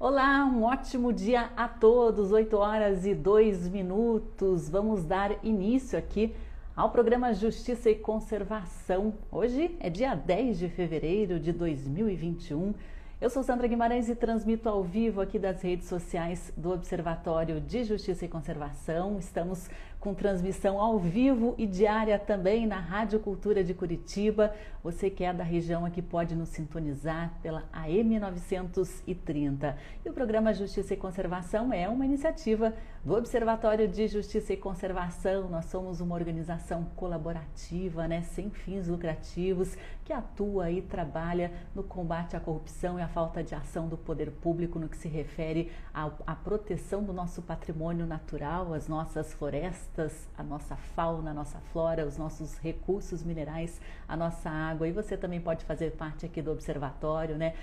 Olá, um ótimo dia a todos, 8 horas e 2 minutos. Vamos dar início aqui ao programa Justiça e Conservação. Hoje é dia 10 de fevereiro de 2021. Eu sou Sandra Guimarães e transmito ao vivo aqui das redes sociais do Observatório de Justiça e Conservação. Estamos com transmissão ao vivo e diária também na Rádio Cultura de Curitiba. Você que é da região aqui pode nos sintonizar pela AM 930. E o programa Justiça e Conservação é uma iniciativa do Observatório de Justiça e Conservação. Nós somos uma organização colaborativa, né, sem fins lucrativos, que atua e trabalha no combate à corrupção e à falta de ação do poder público no que se refere à, à proteção do nosso patrimônio natural, as nossas florestas florestas, a nossa fauna, a nossa flora, os nossos recursos minerais, a nossa água. E você também pode fazer parte aqui do observatório, né?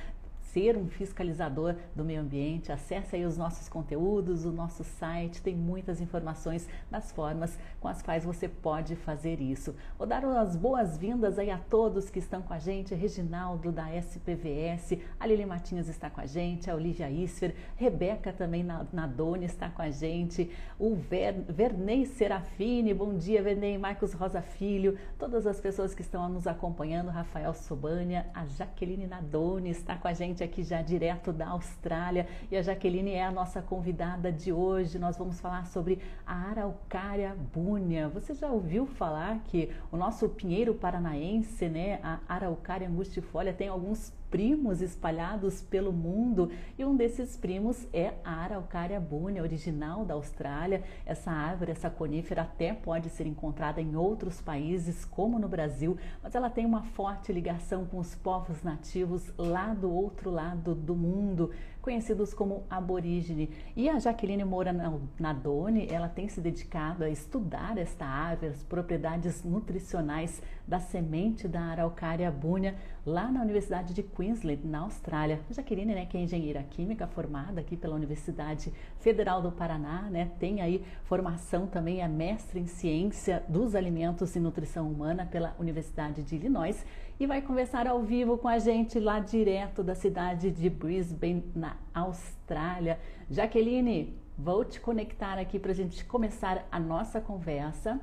Ser um fiscalizador do meio ambiente, acesse aí os nossos conteúdos, o nosso site, tem muitas informações das formas com as quais você pode fazer isso. Vou dar as boas-vindas aí a todos que estão com a gente, Reginaldo da SPVS, a Lili Martins está com a gente, a Olivia Isfer, Rebeca também na, na está com a gente, o Ver, Vernei Serafini, bom dia Vernei, Marcos Rosa Filho, todas as pessoas que estão nos acompanhando, Rafael Sobania, a Jaqueline Nadone está com a gente aqui já direto da Austrália. E a Jaqueline é a nossa convidada de hoje. Nós vamos falar sobre a araucária búnia. Você já ouviu falar que o nosso pinheiro paranaense, né, a araucária angustifolia, tem alguns primos espalhados pelo mundo e um desses primos é a Araucaria búnia, original da Austrália. Essa árvore, essa conífera até pode ser encontrada em outros países, como no Brasil, mas ela tem uma forte ligação com os povos nativos lá do outro lado do mundo conhecidos como aborígene. E a Jaqueline Moura Nadone, ela tem se dedicado a estudar esta árvore, as propriedades nutricionais da semente da araucária búnia, lá na Universidade de Queensland, na Austrália. A Jaqueline, né, que é engenheira química formada aqui pela Universidade Federal do Paraná, né, tem aí formação também, é mestre em ciência dos alimentos e nutrição humana pela Universidade de Illinois e vai conversar ao vivo com a gente lá direto da cidade de Brisbane, na Austrália. Jaqueline, vou te conectar aqui para a gente começar a nossa conversa.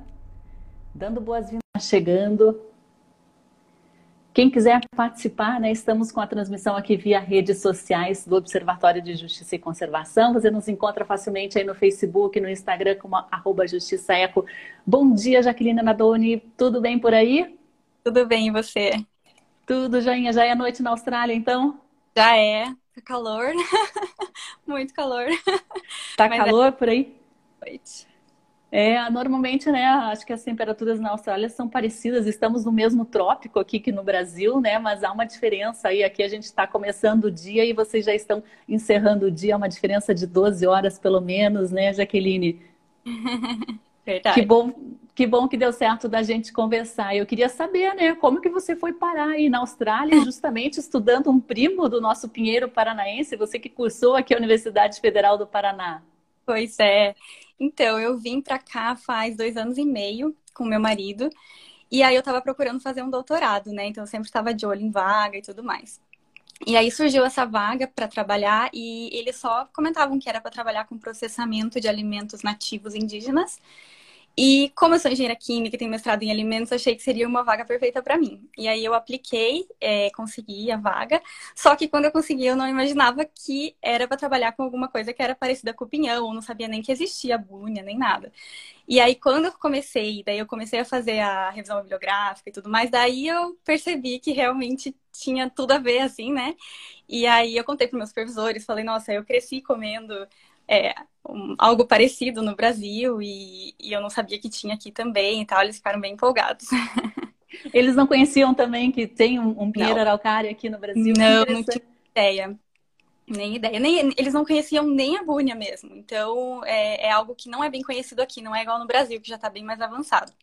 Dando boas-vindas, chegando. Quem quiser participar, né, estamos com a transmissão aqui via redes sociais do Observatório de Justiça e Conservação. Você nos encontra facilmente aí no Facebook, no Instagram, como arroba Justiça Eco. Bom dia, Jaqueline Nadoni. Tudo bem por aí? Tudo bem, e você? Tudo, Jainha. Já é noite na Austrália, então? Já é. Tá calor. Muito calor. Tá Mas é calor é... por aí? Noite. É, normalmente, né, acho que as temperaturas na Austrália são parecidas, estamos no mesmo trópico aqui que no Brasil, né, mas há uma diferença aí, aqui a gente está começando o dia e vocês já estão encerrando o dia, uma diferença de 12 horas pelo menos, né, Jaqueline? Verdade. Que bom, que bom que deu certo da gente conversar. Eu queria saber, né, como que você foi parar aí na Austrália, justamente estudando um primo do nosso Pinheiro Paranaense, você que cursou aqui a Universidade Federal do Paraná. Pois é. Então, eu vim para cá faz dois anos e meio com meu marido. E aí eu estava procurando fazer um doutorado, né? Então eu sempre estava de olho em vaga e tudo mais. E aí surgiu essa vaga para trabalhar e eles só comentavam que era para trabalhar com processamento de alimentos nativos indígenas. E como eu sou engenheira química e tenho mestrado em alimentos, achei que seria uma vaga perfeita para mim. E aí eu apliquei, é, consegui a vaga. Só que quando eu consegui, eu não imaginava que era para trabalhar com alguma coisa que era parecida com o pinhão, ou não sabia nem que existia bunha, nem nada. E aí quando eu comecei, daí eu comecei a fazer a revisão bibliográfica e tudo mais, daí eu percebi que realmente tinha tudo a ver, assim, né? E aí eu contei para meus supervisores, falei, nossa, eu cresci comendo é, um, algo parecido no Brasil e, e, eu não sabia que tinha aqui também e tal, eles ficaram bem empolgados. Eles não conheciam também que tem um, um pinheiro araucária aqui no Brasil? Não, não tinha ideia. Nem ideia. Nem, eles não conheciam nem a búnia mesmo. Então, é, é algo que não é bem conhecido aqui, não é igual no Brasil, que já está bem mais avançado.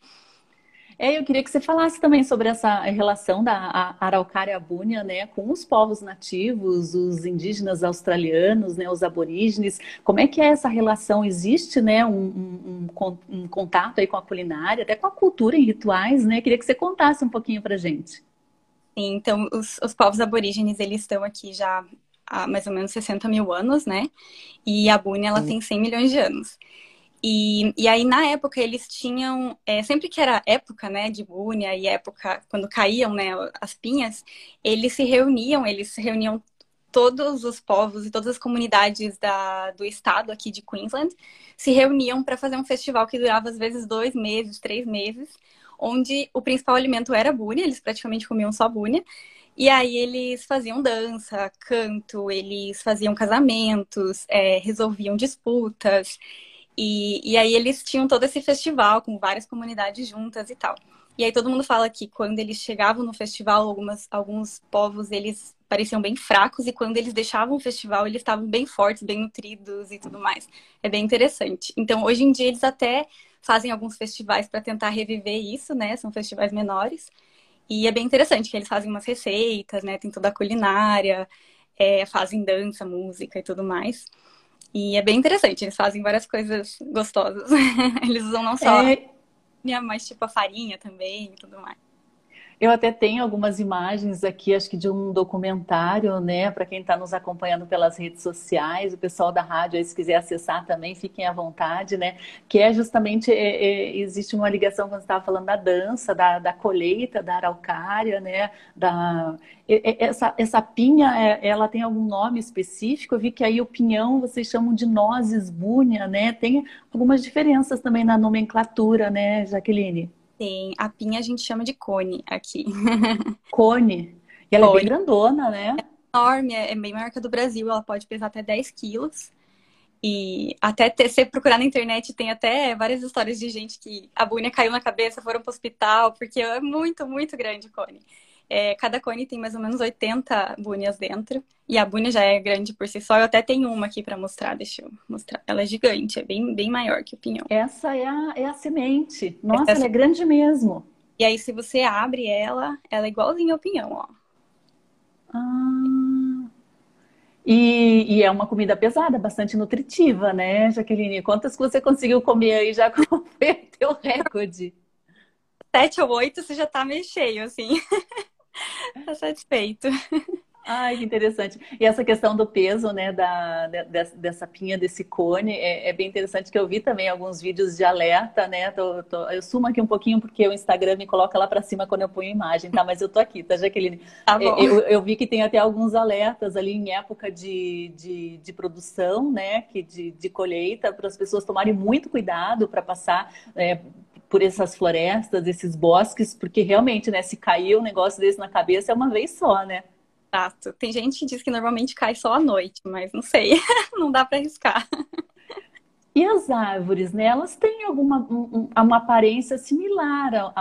É, eu queria que você falasse também sobre essa relação da araucária búnia, né, com os povos nativos, os indígenas australianos, né, os aborígenes. Como é que é essa relação? Existe, né, um, um, um contato aí com a culinária, até com a cultura em rituais, né? Queria que você contasse um pouquinho para gente. Sim, então os, os povos aborígenes eles estão aqui já há mais ou menos 60 mil anos, né? E a búnia, ela tem 100 milhões de anos. E, e aí, na época, eles tinham, é, sempre que era época, né, de búnia e época, quando caíam, né, as pinhas, eles se reuniam, eles se reuniam todos os povos e todas as comunidades da, do estado aqui de Queensland se reuniam para fazer um festival que durava às vezes dois meses, três meses, onde o principal alimento era búnia, eles praticamente comiam só búnia, e aí eles faziam dança, canto, eles faziam casamentos, é, resolviam disputas, e, e aí eles tinham todo esse festival com várias comunidades juntas e tal. E aí todo mundo fala que quando eles chegavam no festival, algumas, alguns povos eles pareciam bem fracos e quando eles deixavam o festival, eles estavam bem fortes, bem nutridos e tudo mais. É bem interessante. Então, hoje em dia eles até fazem alguns festivais para tentar reviver isso, né? São festivais menores. E é bem interessante que eles fazem umas receitas, né? Tem toda a culinária, é, fazem dança, música e tudo mais. E é bem interessante, eles fazem várias coisas gostosas. eles usam não só é... mas tipo a farinha também e tudo mais. Eu até tenho algumas imagens aqui, acho que de um documentário, né, para quem está nos acompanhando pelas redes sociais, o pessoal da rádio, aí, se quiser acessar também, fiquem à vontade, né, que é justamente, é, é, existe uma ligação, quando você estava falando da dança, da, da colheita, da araucária, né, da, essa, essa pinha, é, ela tem algum nome específico? Eu vi que aí o pinhão vocês chamam de nozes búnia, né, tem algumas diferenças também na nomenclatura, né, Jaqueline? Tem. A pinha a gente chama de cone aqui. Cone. E ela cone. é bem grandona, né? É enorme, é bem maior que a do Brasil. Ela pode pesar até 10 quilos. E até ter, se procurar na internet, tem até várias histórias de gente que a bunha caiu na cabeça, foram pro hospital, porque é muito, muito grande o cone. É, cada cone tem mais ou menos 80 bunhas dentro. E a bunha já é grande por si só. Eu até tenho uma aqui para mostrar. Deixa eu mostrar. Ela é gigante, é bem, bem maior que o pinhão. Essa é a, é a semente. Nossa, Essa... ela é grande mesmo. E aí, se você abre ela, ela é igualzinha ao pinhão, ó. Ah. E, e, é uma comida pesada, bastante nutritiva, né, Jaqueline? Quantas que você conseguiu comer aí já com o teu recorde? Sete ou oito, você já tá meio cheio, assim. tá satisfeito. Ai, que interessante. E essa questão do peso, né, da, dessa pinha, desse cone, é, é, bem interessante que eu vi também alguns vídeos de alerta, né? Tô, tô, eu sumo aqui um pouquinho porque o Instagram me coloca lá para cima quando eu ponho imagem, tá? Mas eu tô aqui, tá, Jaqueline? Tá bom. Eu, eu vi que tem até alguns alertas ali em época de, de, de produção, né, que de, de colheita, para as pessoas tomarem muito cuidado para passar é, por essas florestas, esses bosques, porque realmente, né, se cair um negócio desse na cabeça é uma vez só, né? Exato. Tem gente que diz que normalmente cai só à noite, mas não sei, não dá para arriscar. E as árvores, né? Elas têm alguma um, uma aparência similar ao,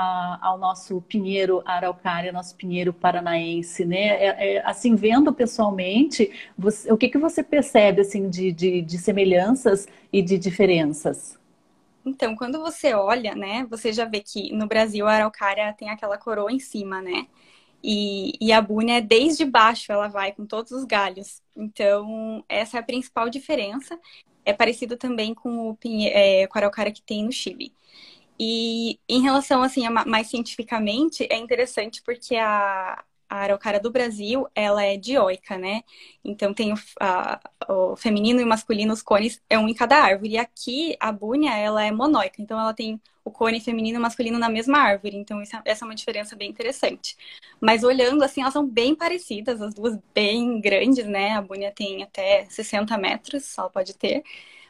ao, nosso pinheiro araucária, nosso pinheiro paranaense, né? É, é, assim, vendo pessoalmente, você, o que, que você percebe assim de, de, de semelhanças e de diferenças? Então, quando você olha, né, você já vê que no Brasil a araucária tem aquela coroa em cima, né? E, e a búnia é desde baixo, ela vai com todos os galhos. Então, essa é a principal diferença. É parecido também com o, é, com a araucária que tem no Chile. E em relação, assim, a, mais cientificamente, é interessante porque a, a araucária do Brasil, ela é dioica, né? Então tem o, a, o, feminino e o masculino, os cones é um em cada árvore. E aqui a búnia, ela é monóica, então ela tem o cone feminino e masculino na mesma árvore. Então isso, essa é uma diferença bem interessante. Mas olhando assim, elas são bem parecidas, as duas bem grandes, né? A búnia tem até 60 metros, ela pode ter.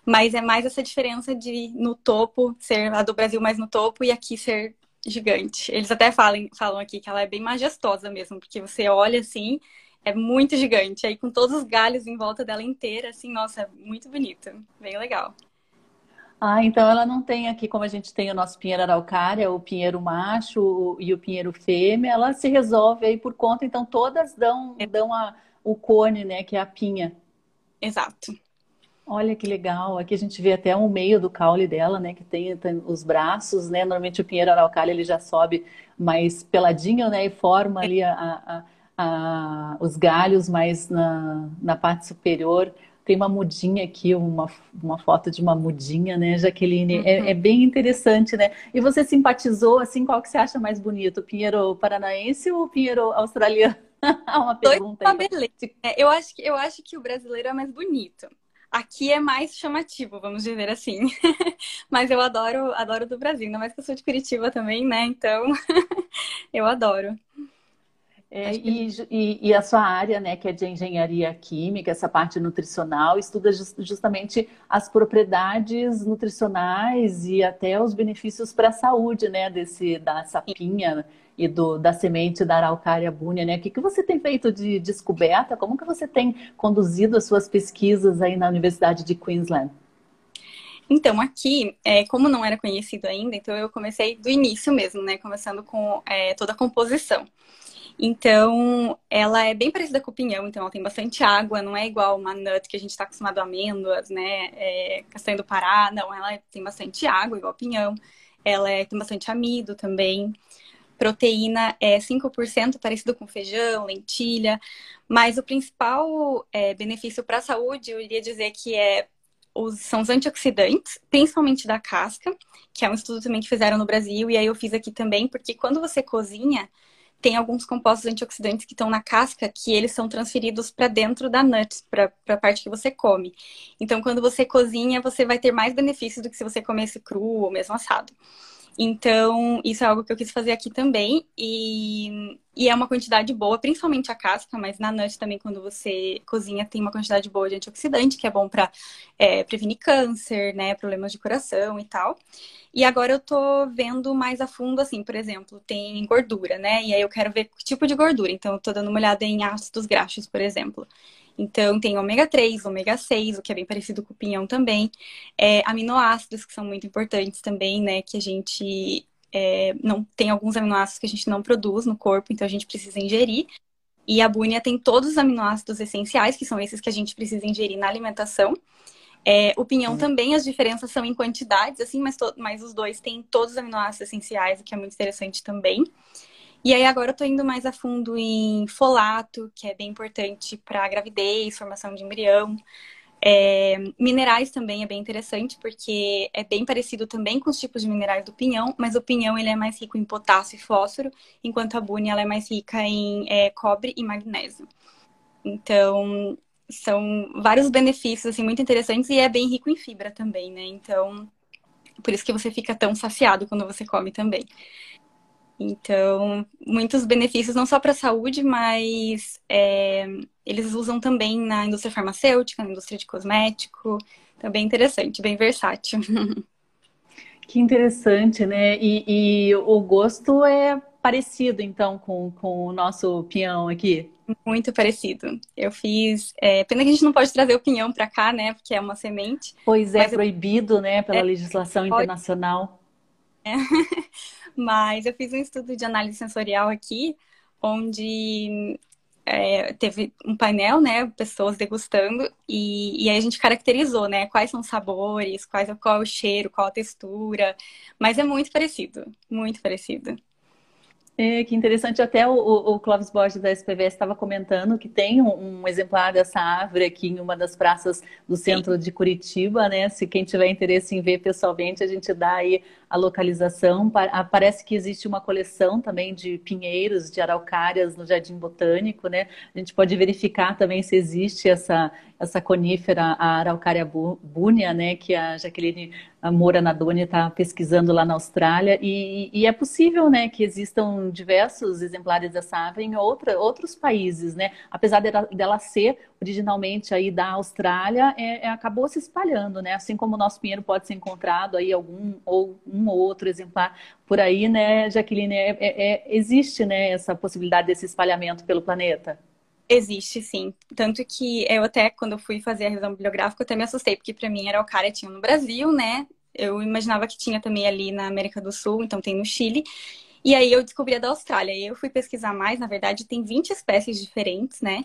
Mas é mais essa diferença de no topo ser a do Brasil mais no topo e aqui ser gigante. Eles até falam, falam aqui que ela é bem majestosa mesmo, porque você olha assim, é muito gigante. Aí com todos os galhos em volta dela inteira, assim, nossa, é muito bonita. Bem legal. Ah, então ela não tem aqui, como a gente tem o nosso pinheiro araucária, o pinheiro macho e o pinheiro fêmea, ela se resolve aí por conta, então todas dão, dão a, o cone, né, que é a pinha. Exato. Olha que legal. Aqui a gente vê até o meio do caule dela, né? Que tem, tem, os braços, né? Normalmente o pinheiro araucária ele já sobe mais peladinho, né? E forma ali a, a, a, os galhos mais na, na parte superior. Tem uma mudinha aqui, uma, uma foto de uma mudinha, né, Jaqueline? É, uhum. É, é, bem interessante, né? E você simpatizou, assim, qual que você acha mais bonito? O pinheiro paranaense ou o pinheiro australiano? uma pergunta Dois aí. Beleza. É, eu, acho que, eu acho que o brasileiro é mais bonito. Aqui é mais chamativo, vamos dizer assim. Mas eu adoro, adoro do Brasil, ainda mais que eu sou de Curitiba também, né? Então, eu adoro. É, e, e, e, a sua área, né, que é de engenharia química, essa parte nutricional, estuda just, justamente as propriedades nutricionais e até os benefícios para a saúde, né, desse, da sapinha e do, da semente da araucária búnia, né? O que, que você tem feito de descoberta? Como que você tem conduzido as suas pesquisas aí na Universidade de Queensland? Então, aqui, é, como não era conhecido ainda, então eu comecei do início mesmo, né? Começando com é, toda a composição. Então, ela é bem parecida com o pinhão, então ela tem bastante água, não é igual uma nut que a gente está acostumado a amêndoas, né? É, castanha do Pará, não, ela tem bastante água, igual pinhão. Ela é, tem bastante amido também. Proteína é 5%, parecido com feijão, lentilha. Mas o principal é, benefício para a saúde, eu iria dizer que é os, são os antioxidantes, principalmente da casca, que é um estudo também que fizeram no Brasil, e aí eu fiz aqui também, porque quando você cozinha, tem alguns compostos antioxidantes que estão na casca que eles são transferidos para dentro da nut, para a parte que você come. Então, quando você cozinha, você vai ter mais benefícios do que se você comesse cru ou mesmo assado. Então, isso é algo que eu quis fazer aqui também. E, e é uma quantidade boa, principalmente a casca, mas na nut também, quando você cozinha, tem uma quantidade boa de antioxidante, que é bom para é, prevenir câncer, né? Problemas de coração e tal. E agora eu tô vendo mais a fundo, assim, por exemplo, tem gordura, né? E aí eu quero ver que tipo de gordura. Então, eu tô dando uma olhada em ácidos graxos, por exemplo. Então, tem ômega 3, ômega 6, o que é bem parecido com o pinhão também. É, aminoácidos, que são muito importantes também, né? Que a gente é, não tem alguns aminoácidos que a gente não produz no corpo, então a gente precisa ingerir. E a búnia tem todos os aminoácidos essenciais, que são esses que a gente precisa ingerir na alimentação. É, o pinhão também, as diferenças são em quantidades, assim, mas, mas os dois têm todos os aminoácidos essenciais, o que é muito interessante também. E aí agora eu tô indo mais a fundo em folato, que é bem importante para gravidez, formação de embrião. É, minerais também é bem interessante, porque é bem parecido também com os tipos de minerais do pinhão, mas o pinhão ele é mais rico em potássio e fósforo, enquanto a búnia ela é mais rica em é, cobre e magnésio. Então, são vários benefícios assim muito interessantes e é bem rico em fibra também, né? Então, por isso que você fica tão saciado quando você come também. Então, muitos benefícios não só para a saúde, mas é, eles usam também na indústria farmacêutica, na indústria de cosmético. Então, bem interessante, bem versátil. Que interessante, né? E, e o gosto é parecido, então, com, com o nosso pinhão aqui? Muito parecido. Eu fiz. É, pena que a gente não pode trazer o pinhão para cá, né? Porque é uma semente. Pois é, proibido, eu... né? Pela é, legislação pode... internacional. É. Mas eu fiz um estudo de análise sensorial aqui, onde é, teve um painel, né, pessoas degustando, e, e aí a gente caracterizou, né, quais são os sabores, quais, qual é o cheiro, qual a textura, mas é muito parecido, muito parecido. É, que interessante, até o, o Clóvis Borges da SPVS estava comentando que tem um, um, exemplar dessa árvore aqui em uma das praças do centro Sim. de Curitiba, né? Se quem tiver interesse em ver pessoalmente, a gente dá aí a localização. Ah, parece que existe uma coleção também de pinheiros, de araucárias no Jardim Botânico, né? A gente pode verificar também se existe essa, essa conífera, a araucária búnia, né? Que a Jaqueline Moura Nadoni está pesquisando lá na Austrália e, e, é possível, né, que existam diversos exemplares dessa ave em outra, outros países, né? Apesar dela, dela ser originalmente aí da Austrália, é, é, acabou se espalhando, né? Assim como o nosso pinheiro pode ser encontrado aí algum ou um ou outro exemplar por aí, né, Jaqueline? É, é, é existe, né, essa possibilidade desse espalhamento pelo planeta? Existe, sim. Tanto que eu até, quando eu fui fazer a revisão bibliográfica, eu até me assustei, porque para mim era o cara tinha no Brasil, né? Eu imaginava que tinha também ali na América do Sul, então tem no Chile. E aí eu descobri a da Austrália. E eu fui pesquisar mais, na verdade, tem 20 espécies diferentes, né?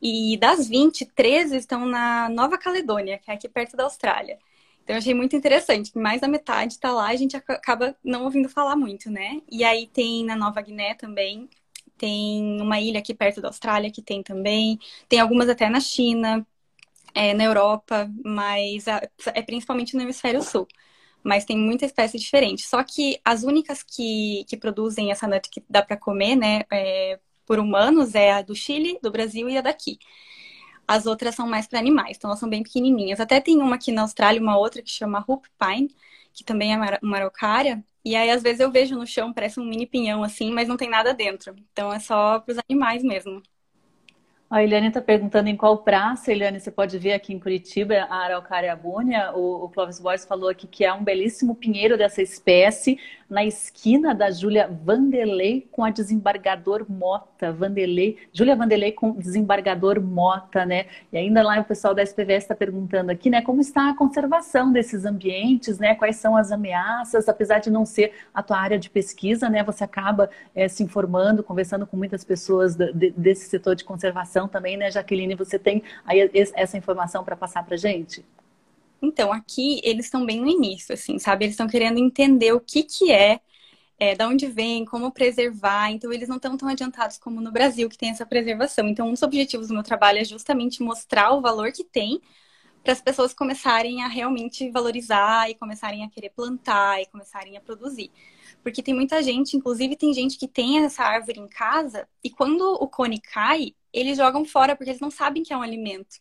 E das 20, 13 estão na Nova Caledônia, que é aqui perto da Austrália. Então eu achei muito interessante, mais da metade está lá, a gente acaba não ouvindo falar muito, né? E aí tem na Nova Guiné também, tem uma ilha aqui perto da Austrália que tem também, tem algumas até na China, é, na Europa, mas a, é principalmente no hemisfério sul. Mas tem muita espécie diferente. Só que as únicas que, que produzem essa nut que dá para comer, né, é, por humanos é a do Chile, do Brasil e a daqui. As outras são mais para animais, então elas são bem pequenininhas. Até tem uma aqui na Austrália, uma outra que chama Hoop Pine, que também é uma araucária. E aí, às vezes, eu vejo no chão, parece um mini pinhão assim, mas não tem nada dentro. Então é só para os animais mesmo. A Eliane está perguntando em qual praça, Eliane, você pode ver aqui em Curitiba, a Araucária abúnia. O, o Clóvis Borges falou aqui que é um belíssimo pinheiro dessa espécie, na esquina da Júlia Vanderlei com a desembargador Mota. Vanderlei, Júlia Vanderlei com desembargador Mota, né? E ainda lá o pessoal da SPVS está perguntando aqui, né, como está a conservação desses ambientes, né? Quais são as ameaças, apesar de não ser a tua área de pesquisa, né? Você acaba é, se informando, conversando com muitas pessoas de, desse setor de conservação também, né, Jaqueline? Você tem aí essa informação para passar para gente? Então, aqui eles estão bem no início, assim, sabe? Eles estão querendo entender o que que é, é, da onde vem, como preservar. Então, eles não estão tão adiantados como no Brasil, que tem essa preservação. Então, um dos objetivos do meu trabalho é justamente mostrar o valor que tem para as pessoas começarem a realmente valorizar e começarem a querer plantar e começarem a produzir. Porque tem muita gente, inclusive tem gente que tem essa árvore em casa e quando o cone cai, eles jogam fora porque eles não sabem que é um alimento.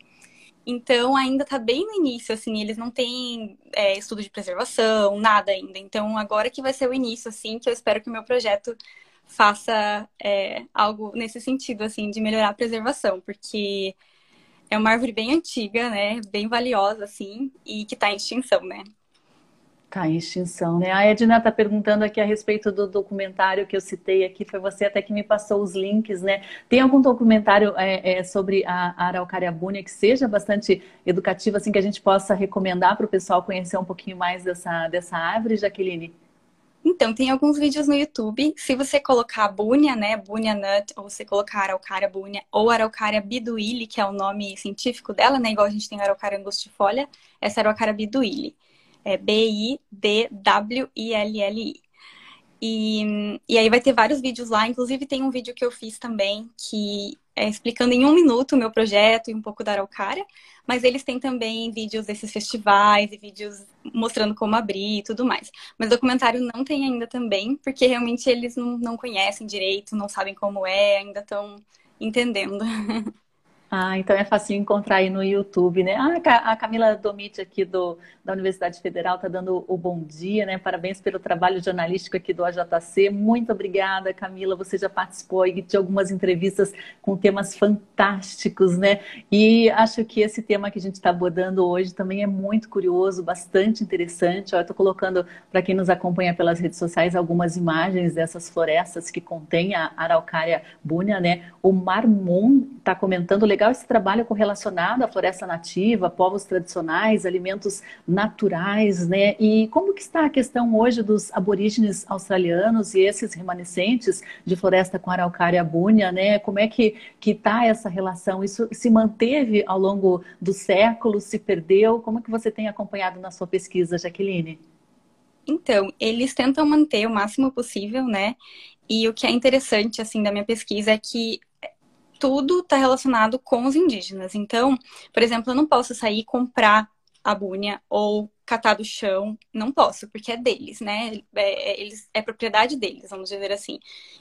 Então, ainda está bem no início, assim, eles não têm é, estudo de preservação, nada ainda. Então, agora que vai ser o início, assim, que eu espero que o meu projeto faça é, algo nesse sentido, assim, de melhorar a preservação, porque é uma árvore bem antiga, né, bem valiosa, assim, e que está em extinção, né. Está em extinção, né? A Edna está perguntando aqui a respeito do documentário que eu citei aqui, foi você até que me passou os links, né? Tem algum documentário é, é, sobre a, a araucária búnia que seja bastante educativo, assim, que a gente possa recomendar para o pessoal conhecer um pouquinho mais dessa, dessa árvore, Jaqueline? Então, tem alguns vídeos no YouTube. Se você colocar Búnia, né, Búnia nut, ou você colocar Araucária búnia, ou Araucária biduíli, que é o nome científico dela, né, igual a gente tem Araucária angustifolia, essa é Araucária biduíli. É B-I-D-W-I-L-L-I. E, e aí vai ter vários vídeos lá, inclusive tem um vídeo que eu fiz também, que é explicando em um minuto o meu projeto e um pouco da Araucária, mas eles têm também vídeos desses festivais e vídeos mostrando como abrir e tudo mais. Mas documentário não tem ainda também, porque realmente eles não, não conhecem direito, não sabem como é, ainda estão entendendo. Ah, então é fácil encontrar aí no YouTube, né? Ah, a Camila Domit aqui do, da Universidade Federal está dando o bom dia, né? Parabéns pelo trabalho jornalístico aqui do AJC. Muito obrigada, Camila. Você já participou de algumas entrevistas com temas fantásticos, né? E acho que esse tema que a gente está abordando hoje também é muito curioso, bastante interessante. Estou colocando para quem nos acompanha pelas redes sociais algumas imagens dessas florestas que contêm a araucária búnia, né? O Marmon está comentando legal esse trabalho correlacionado à floresta nativa, povos tradicionais, alimentos naturais, né? E como que está a questão hoje dos aborígenes australianos e esses remanescentes de floresta com araucária búnia, né? Como é que que está essa relação? Isso se manteve ao longo dos séculos? Se perdeu? Como que você tem acompanhado na sua pesquisa, Jaqueline? Então, eles tentam manter o máximo possível, né? E o que é interessante, assim, da minha pesquisa é que tudo está relacionado com os indígenas. Então, por exemplo, eu não posso sair comprar a búnia ou catar do chão, não posso, porque é deles, né? É, é, eles, é propriedade deles, vamos dizer assim.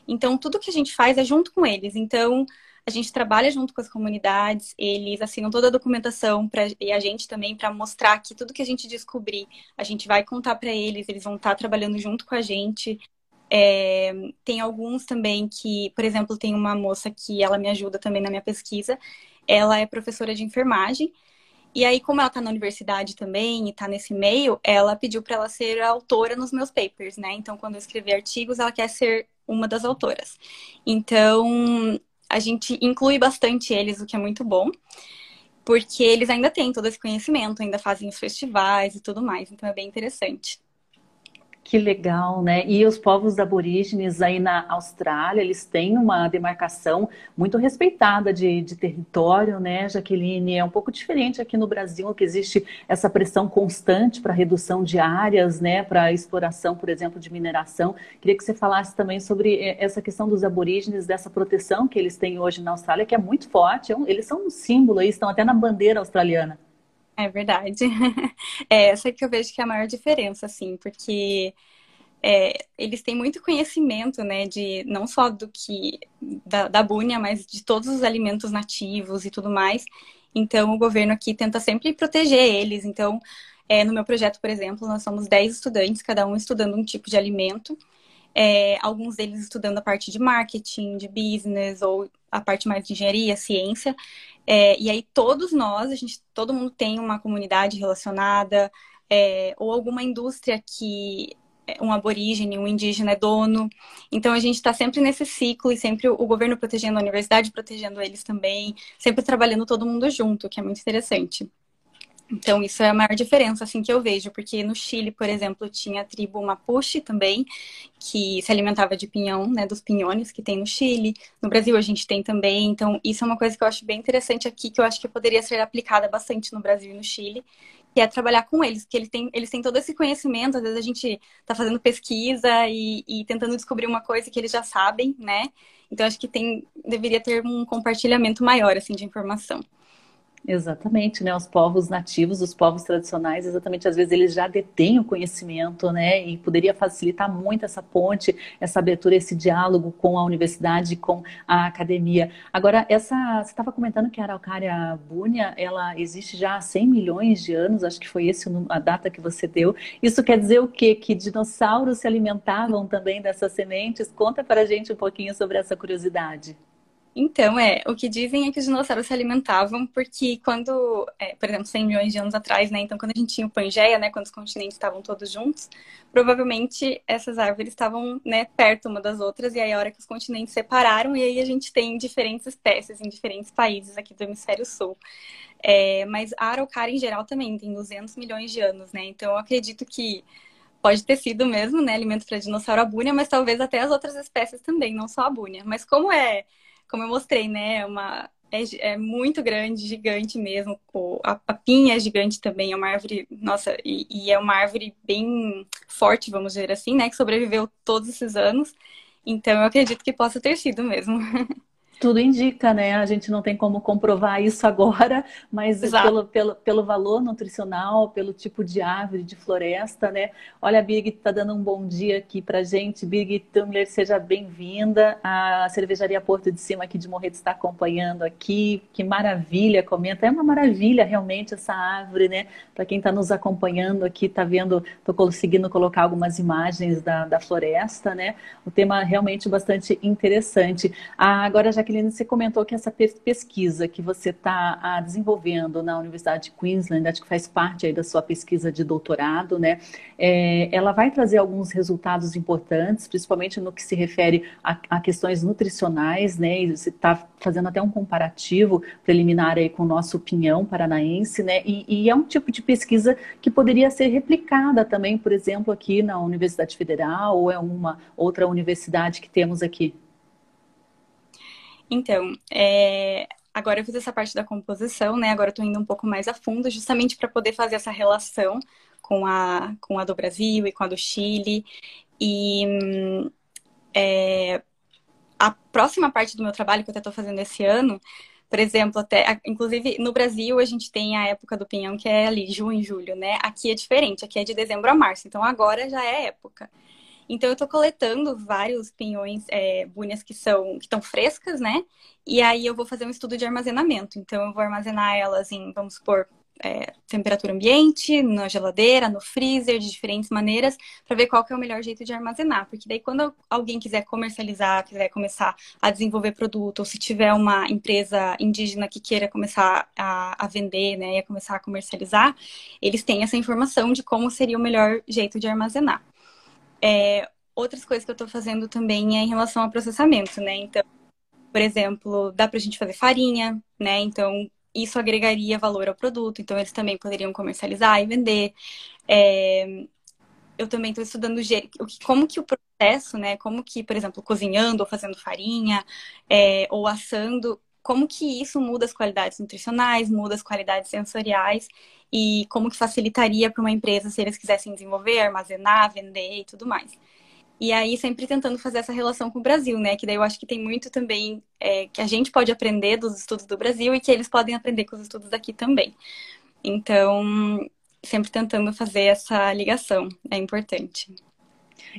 Então, tudo que a gente faz é junto com eles. Então, a gente trabalha junto com as comunidades, eles assinam toda a documentação pra, e a gente também para mostrar que tudo que a gente descobrir, a gente vai contar para eles, eles vão estar tá trabalhando junto com a gente. É, tem alguns também que, por exemplo, tem uma moça que ela me ajuda também na minha pesquisa. Ela é professora de enfermagem. E aí, como ela está na universidade também e está nesse meio, ela pediu para ela ser autora nos meus papers, né? Então, quando eu escrever artigos, ela quer ser uma das autoras. Então, a gente inclui bastante eles, o que é muito bom, porque eles ainda têm todo esse conhecimento, ainda fazem os festivais e tudo mais. Então, é bem interessante. Que legal, né? E os povos aborígenes aí na Austrália, eles têm uma demarcação muito respeitada de, de, território, né, Jaqueline? É um pouco diferente aqui no Brasil, que existe essa pressão constante para redução de áreas, né, para exploração, por exemplo, de mineração. Queria que você falasse também sobre eh, essa questão dos aborígenes, dessa proteção que eles têm hoje na Austrália, que é muito forte. É eles são um símbolo aí, estão até na bandeira australiana. É verdade. É essa que eu vejo que é a maior diferença, assim, porque é, eles têm muito conhecimento, né, de não só do que da, da mas de todos os alimentos nativos e tudo mais. Então, o governo aqui tenta sempre proteger eles. Então, é, no meu projeto, por exemplo, nós somos 10 estudantes, cada um estudando um tipo de alimento. É, alguns deles estudando a parte de marketing, de business, ou a parte mais de engenharia, ciência. É, e aí, todos nós, a gente, todo mundo tem uma comunidade relacionada, é, ou alguma indústria que um aborígene, um indígena é dono. Então a gente está sempre nesse ciclo e sempre o governo protegendo a universidade, protegendo eles também, sempre trabalhando todo mundo junto, que é muito interessante. Então, isso é a maior diferença, assim, que eu vejo, porque no Chile, por exemplo, tinha a tribo Mapuche também, que se alimentava de pinhão, né, dos pinhões que tem no Chile. No Brasil a gente tem também, então isso é uma coisa que eu acho bem interessante aqui, que eu acho que poderia ser aplicada bastante no Brasil e no Chile, que é trabalhar com eles, porque eles têm, eles têm todo esse conhecimento, às vezes a gente está fazendo pesquisa e, e, tentando descobrir uma coisa que eles já sabem, né? Então acho que tem, deveria ter um compartilhamento maior, assim, de informação. Exatamente, né? Os povos nativos, os povos tradicionais, exatamente, às vezes eles já detêm o conhecimento, né? E poderia facilitar muito essa ponte, essa abertura, esse diálogo com a universidade, com a academia. Agora, essa, você estava comentando que a Araucária búnia, ela existe já há 100 milhões de anos, acho que foi esse a data que você deu. Isso quer dizer o quê? Que dinossauros se alimentavam também dessas sementes? Conta para a gente um pouquinho sobre essa curiosidade. Então, é, o que dizem é que os dinossauros se alimentavam porque quando, é, por exemplo, 100 milhões de anos atrás, né, então quando a gente tinha o Pangeia, né, quando os continentes estavam todos juntos, provavelmente essas árvores estavam, né, perto uma das outras, e aí a hora que os continentes separaram, e aí a gente tem diferentes espécies em diferentes países aqui do hemisfério sul. É, mas a araucária em geral também tem 200 milhões de anos, né, então eu acredito que pode ter sido mesmo, né, alimento para dinossauro a búnia, mas talvez até as outras espécies também, não só a búnia. Mas como é como eu mostrei, né? É uma, é, é, muito grande, gigante mesmo. A, a, pinha é gigante também, é uma árvore, nossa, e, e, é uma árvore bem forte, vamos dizer assim, né? Que sobreviveu todos esses anos. Então eu acredito que possa ter sido mesmo. Tudo indica, né? A gente não tem como comprovar isso agora, mas pelo, pelo, pelo valor nutricional, pelo tipo de árvore, de floresta, né? Olha, a Birgit está dando um bom dia aqui pra gente. Birgit Tumler, seja bem-vinda. A Cervejaria Porto de Cima aqui de Morretes está acompanhando aqui. Que maravilha, comenta. É uma maravilha realmente essa árvore, né? Para quem está nos acompanhando aqui, está vendo, estou conseguindo colocar algumas imagens da, da floresta, né? O tema realmente bastante interessante. Ah, agora, já Jacqueline, você comentou que essa pesquisa que você está ah, desenvolvendo na Universidade de Queensland, acho que faz parte aí da sua pesquisa de doutorado, né? É, ela vai trazer alguns resultados importantes, principalmente no que se refere a, a questões nutricionais, né? E você está fazendo até um comparativo preliminar aí com o nosso pinhão paranaense, né? E, e é um tipo de pesquisa que poderia ser replicada também, por exemplo, aqui na Universidade Federal ou é uma outra universidade que temos aqui. Então, é... agora eu fiz essa parte da composição, né? Agora eu tô indo um pouco mais a fundo, justamente para poder fazer essa relação com a, com a do Brasil e com a do Chile. E é... a próxima parte do meu trabalho, que eu até estou fazendo esse ano, por exemplo, até, inclusive no Brasil a gente tem a época do pinhão que é ali, junho, julho, né? Aqui é diferente, aqui é de dezembro a março, então agora já é época. Então eu estou coletando vários pinhões, é, bunhas que são que estão frescas, né? E aí eu vou fazer um estudo de armazenamento. Então eu vou armazenar elas em, vamos supor, é, temperatura ambiente, na geladeira, no freezer, de diferentes maneiras, para ver qual que é o melhor jeito de armazenar. Porque daí, quando alguém quiser comercializar, quiser começar a desenvolver produto, ou se tiver uma empresa indígena que queira começar a, a vender, né, e a começar a comercializar, eles têm essa informação de como seria o melhor jeito de armazenar. É, outras coisas que eu estou fazendo também é em relação ao processamento, né? Então, por exemplo, dá para a gente fazer farinha, né? Então, isso agregaria valor ao produto, então eles também poderiam comercializar e vender. É, eu também estou estudando como que o processo, né? Como que, por exemplo, cozinhando ou fazendo farinha, é, ou assando, como que isso muda as qualidades nutricionais, muda as qualidades sensoriais e como que facilitaria para uma empresa se eles quisessem desenvolver, armazenar, vender e tudo mais. E aí sempre tentando fazer essa relação com o Brasil, né? Que daí eu acho que tem muito também é, que a gente pode aprender dos estudos do Brasil e que eles podem aprender com os estudos daqui também. Então, sempre tentando fazer essa ligação, é importante.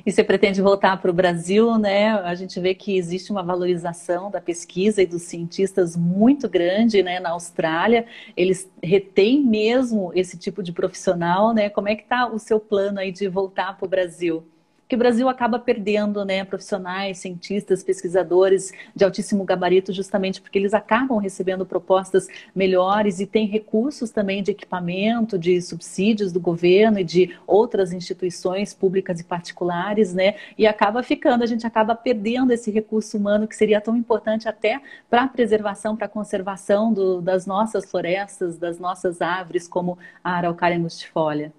E você pretende voltar para o Brasil, né? A gente vê que existe uma valorização da pesquisa e dos cientistas muito grande, né? Na Austrália, eles retêm mesmo esse tipo de profissional, né? Como é que está o seu plano aí de voltar para o Brasil? Que o Brasil acaba perdendo né, profissionais, cientistas, pesquisadores de altíssimo gabarito, justamente porque eles acabam recebendo propostas melhores e têm recursos também de equipamento, de subsídios do governo e de outras instituições públicas e particulares, né? E acaba ficando, a gente acaba perdendo esse recurso humano que seria tão importante até para a preservação, para a conservação do, das nossas florestas, das nossas árvores, como a araucária angustifolia.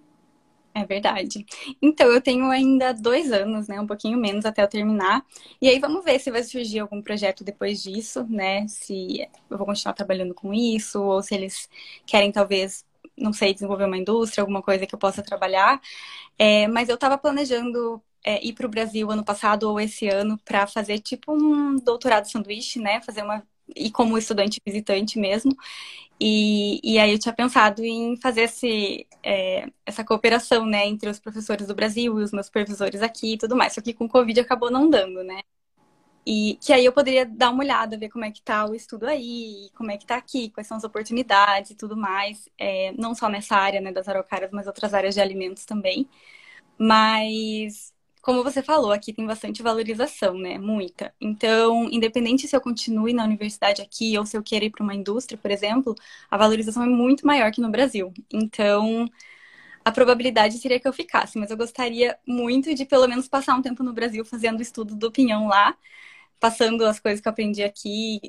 É verdade. Então, eu tenho ainda dois anos, né? Um pouquinho menos até eu terminar. E aí vamos ver se vai surgir algum projeto depois disso, né? Se eu vou continuar trabalhando com isso, ou se eles querem talvez, não sei, desenvolver uma indústria, alguma coisa que eu possa trabalhar. É, mas eu estava planejando é, ir para o Brasil ano passado ou esse ano para fazer tipo um doutorado sanduíche, né? Fazer uma e como estudante visitante mesmo. E, e aí eu tinha pensado em fazer esse, é, essa cooperação, né, entre os professores do Brasil e os meus supervisores aqui e tudo mais. Só que com o Covid acabou não dando, né? E que aí eu poderia dar uma olhada, ver como é que tá o estudo aí, como é que tá aqui, quais são as oportunidades e tudo mais. É, não só nessa área, né, das araucárias, mas outras áreas de alimentos também. Mas como você falou, aqui tem bastante valorização, né? Muita. Então, independente se eu continue na universidade aqui ou se eu queira ir para uma indústria, por exemplo, a valorização é muito maior que no Brasil. Então, a probabilidade seria que eu ficasse, mas eu gostaria muito de pelo menos passar um tempo no Brasil fazendo o estudo do pinhão lá, passando as coisas que eu aprendi aqui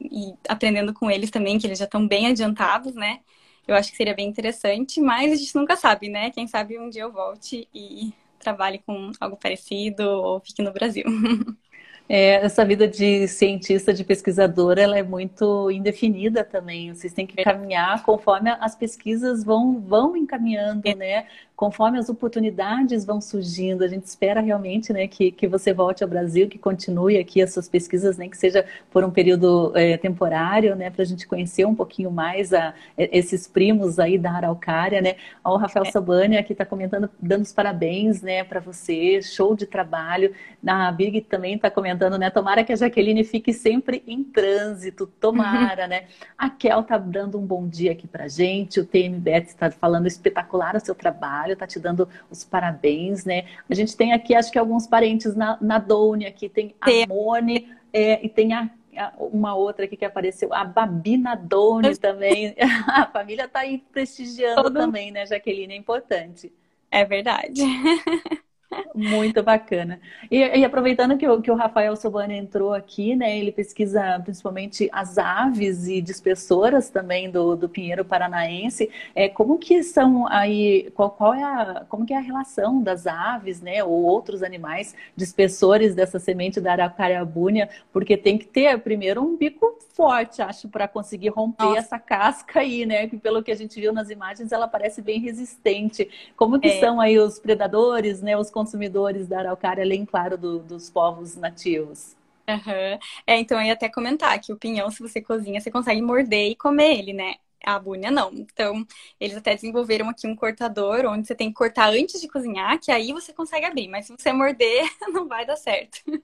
e aprendendo com eles também, que eles já estão bem adiantados, né? Eu acho que seria bem interessante, mas a gente nunca sabe, né? Quem sabe um dia eu volte e trabalhe com algo parecido ou fique no Brasil. É, essa vida de cientista, de pesquisadora, ela é muito indefinida também. Vocês têm que caminhar conforme as pesquisas vão, vão encaminhando, é. né? Conforme as oportunidades vão surgindo, a gente espera realmente né, que, que você volte ao Brasil, que continue aqui as suas pesquisas, nem que seja por um período é, temporário, né, para a gente conhecer um pouquinho mais a, esses primos aí da Araucária, né? O Rafael é. Sabani aqui está comentando, dando os parabéns, né, para você, show de trabalho. A Birgit também está comentando, né, tomara que a Jaqueline fique sempre em trânsito, tomara, né? A Kel está dando um bom dia aqui para gente, o TMBet está falando espetacular o seu trabalho, trabalho, tá te dando os parabéns, né? A gente tem aqui, acho que alguns parentes na, na Doni, aqui tem a Mone é, e tem a uma outra aqui que apareceu, a Babina Doni também. A família está aí prestigiando Todo... também, né, Jaqueline? É importante. É verdade. Muito bacana. E, e, aproveitando que o, que o Rafael Sobani entrou aqui, né? Ele pesquisa principalmente as aves e dispersoras também do, do Pinheiro Paranaense. É, como que são aí, qual, qual é a, como que é a relação das aves, né? Ou outros animais dispersores dessa semente da araucariabúnia? Porque tem que ter primeiro um bico forte, acho, para conseguir romper Nossa. essa casca aí, né? Que pelo que a gente viu nas imagens, ela parece bem resistente. Como que é. são aí os predadores, né? Os consumidores da araucária, além, claro, do, dos povos nativos. Uhum. É, então eu ia até comentar que o pinhão, se você cozinha, você consegue morder e comer ele, né? A abúnia não. Então, eles até desenvolveram aqui um cortador onde você tem que cortar antes de cozinhar, que aí você consegue abrir. Mas se você morder, não vai dar certo.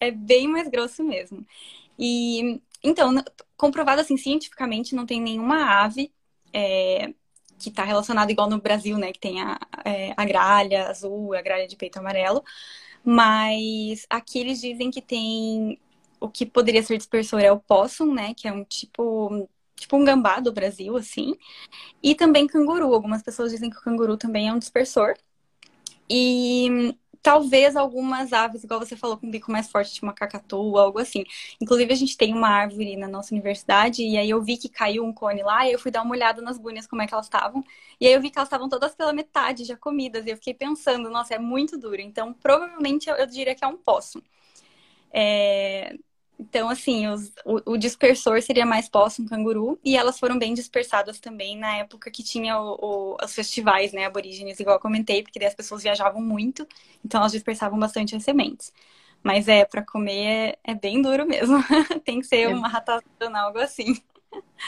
É bem mais grosso mesmo. E então, comprovado assim cientificamente, não tem nenhuma ave é, que está relacionado igual no Brasil, né? Que tem a, é, a gralha azul, a gralha de peito amarelo. Mas aqui eles dizem que tem o que poderia ser dispersor é o possum, né? Que é um tipo tipo um gambá do Brasil, assim. E também canguru. Algumas pessoas dizem que o canguru também é um dispersor. E talvez algumas aves, igual você falou, com um bico mais forte, tipo uma cacatua, algo assim. Inclusive, a gente tem uma árvore na nossa universidade, e aí eu vi que caiu um cone lá, e eu fui dar uma olhada nas bunhas, como é que elas estavam. E aí eu vi que elas estavam todas pela metade já comidas, e eu fiquei pensando, nossa, é muito duro. Então, provavelmente, eu, eu diria que é um poço. É... Então, assim, os, o, o, dispersor seria mais possum, canguru, e elas foram bem dispersadas também na época que tinha o, o, os festivais, né, aborígenes, igual eu comentei, porque daí as pessoas viajavam muito, então elas dispersavam bastante as sementes. Mas é, para comer é, é, bem duro mesmo. Tem que ser é. uma ratazana, algo assim.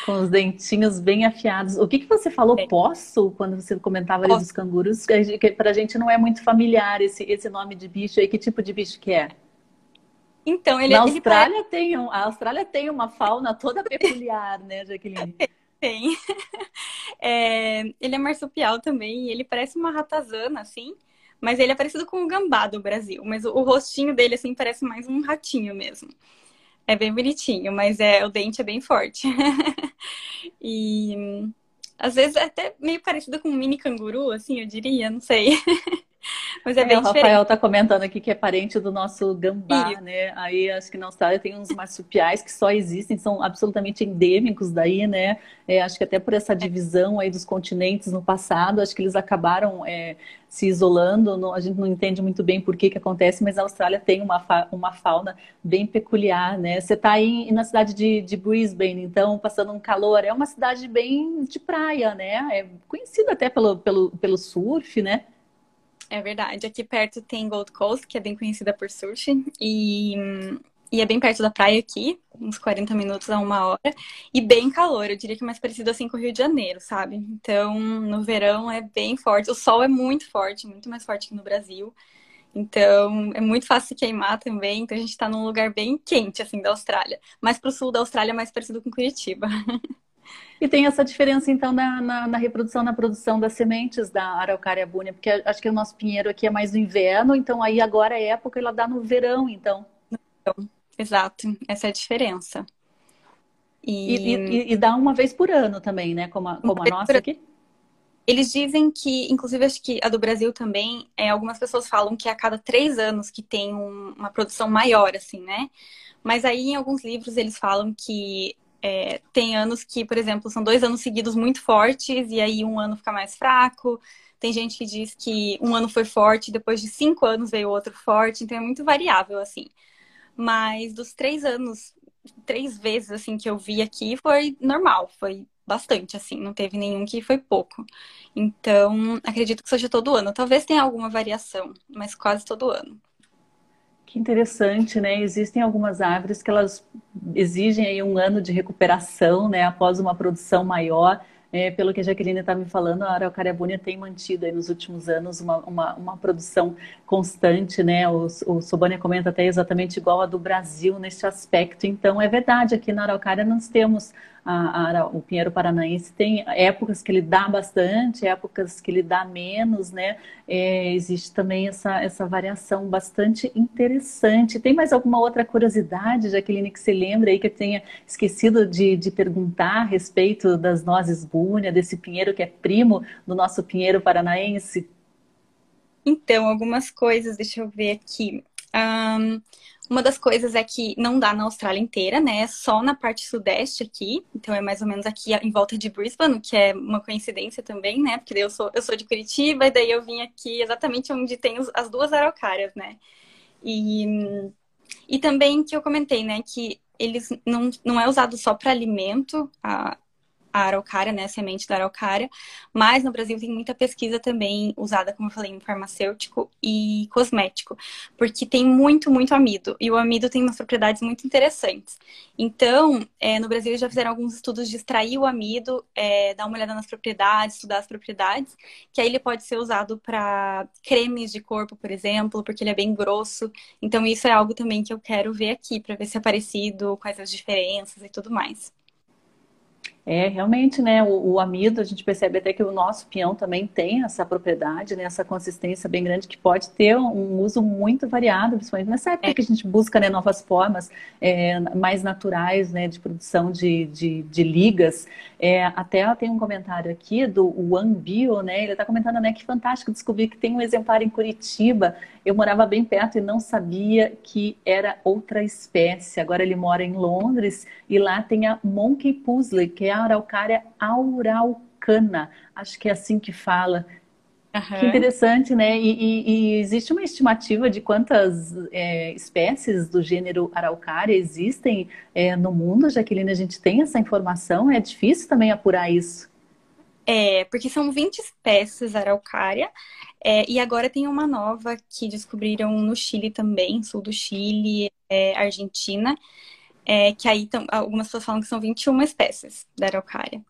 Com os dentinhos bem afiados. O que, que você falou, é. poço, quando você comentava ali dos cangurus? Que pra gente não é muito familiar esse, esse nome de bicho aí. Que tipo de bicho que é? Então, ele Na Austrália ele... tem um, a Austrália tem uma fauna toda peculiar, né, Jaqueline? Tem. É, ele é marsupial também, e ele parece uma ratazana, assim, mas ele é parecido com o gambá do Brasil, mas o, o rostinho dele, assim, parece mais um ratinho mesmo. É bem bonitinho, mas é, o dente é bem forte. e às vezes é até meio parecido com um mini canguru, assim, eu diria, não sei. Mas é, é bem o diferente. Rafael está comentando aqui que é parente do nosso gambá, Isso. né? Aí acho que na Austrália tem uns marsupiais que só existem, são absolutamente endêmicos daí, né? É, acho que até por essa divisão aí dos continentes no passado, acho que eles acabaram é, se isolando. Não, a gente não entende muito bem por que que acontece, mas a Austrália tem uma, fa uma fauna bem peculiar, né? Você está aí na cidade de, de Brisbane, então passando um calor. É uma cidade bem de praia, né? É conhecida até pelo, pelo, pelo surf, né? É verdade. Aqui perto tem Gold Coast, que é bem conhecida por sushi. E, e é bem perto da praia aqui, uns 40 minutos a uma hora. E bem calor, eu diria que é mais parecido assim com o Rio de Janeiro, sabe? Então, no verão é bem forte. O sol é muito forte, muito mais forte que no Brasil. Então, é muito fácil se queimar também. Então, a gente está num lugar bem quente, assim, da Austrália. Mais para o sul da Austrália, mais parecido com Curitiba. E tem essa diferença, então, na, na, na, reprodução, na produção das sementes da araucária búnia, porque acho que o nosso pinheiro aqui é mais no inverno, então aí agora é época, ela dá no verão, então. Exato, essa é a diferença. E... E, e, e dá uma vez por ano também, né? Como a, como a nossa aqui? Eles dizem que, inclusive acho que a do Brasil também, é, algumas pessoas falam que a cada três anos que tem um, uma produção maior, assim, né? Mas aí em alguns livros eles falam que é, tem anos que, por exemplo, são dois anos seguidos muito fortes e aí um ano fica mais fraco. Tem gente que diz que um ano foi forte, depois de cinco anos veio outro forte, então é muito variável, assim. Mas dos três anos, três vezes, assim, que eu vi aqui, foi normal, foi bastante, assim, não teve nenhum que foi pouco. Então, acredito que seja todo ano. Talvez tenha alguma variação, mas quase todo ano. Que interessante, né? Existem algumas árvores que elas exigem aí um ano de recuperação, né? Após uma produção maior. É, pelo que a Jaqueline está me falando, a Araucária Búnia tem mantido aí nos últimos anos uma, uma, uma produção constante, né? O, o Sobania comenta até exatamente igual a do Brasil neste aspecto. Então, é verdade, aqui na Araucária nós temos a, a, o Pinheiro Paranaense tem épocas que ele dá bastante, épocas que ele dá menos, né? É, existe também essa, essa variação bastante interessante. Tem mais alguma outra curiosidade, Jaqueline, que você lembra aí que eu tenha esquecido de, de perguntar a respeito das nozes búnia, desse pinheiro que é primo do nosso Pinheiro Paranaense? Então, algumas coisas, deixa eu ver aqui. Um, uma das coisas é que não dá na Austrália inteira, né? É só na parte sudeste aqui. Então é mais ou menos aqui em volta de Brisbane, que é uma coincidência também, né? Porque eu sou, eu sou de Curitiba e daí eu vim aqui exatamente onde tem os, as duas araucárias, né? E, e também que eu comentei, né? Que eles não, não é usado só para alimento, a, a araucária, né, a semente da araucária, mas no Brasil tem muita pesquisa também usada, como eu falei, em farmacêutico e cosmético, porque tem muito, muito amido, e o amido tem umas propriedades muito interessantes. Então, é, no Brasil já fizeram alguns estudos de extrair o amido, é, dar uma olhada nas propriedades, estudar as propriedades, que aí ele pode ser usado para cremes de corpo, por exemplo, porque ele é bem grosso. Então, isso é algo também que eu quero ver aqui, para ver se é parecido, quais as diferenças e tudo mais. É, realmente, né, o, o, amido, a gente percebe até que o nosso peão também tem essa propriedade, né, essa consistência bem grande que pode ter um uso muito variado, principalmente nessa época é. que a gente busca, né, novas formas é, mais naturais, né, de produção de, de, de ligas. É, até tem um comentário aqui do One Bio, né, ele está comentando, né, que fantástico descobrir que tem um exemplar em Curitiba, eu morava bem perto e não sabia que era outra espécie. Agora ele mora em Londres e lá tem a Monkey Puzzle, que é a araucária auraucana. Acho que é assim que fala. Uhum. Que interessante, né? E, e, e, existe uma estimativa de quantas é, espécies do gênero araucária existem é, no mundo, Jaqueline? A gente tem essa informação? É difícil também apurar isso. É, porque são 20 espécies araucária, é, e agora tem uma nova que descobriram no Chile também, sul do Chile, é, Argentina, é, que aí algumas pessoas falam que são 21 espécies da araucária.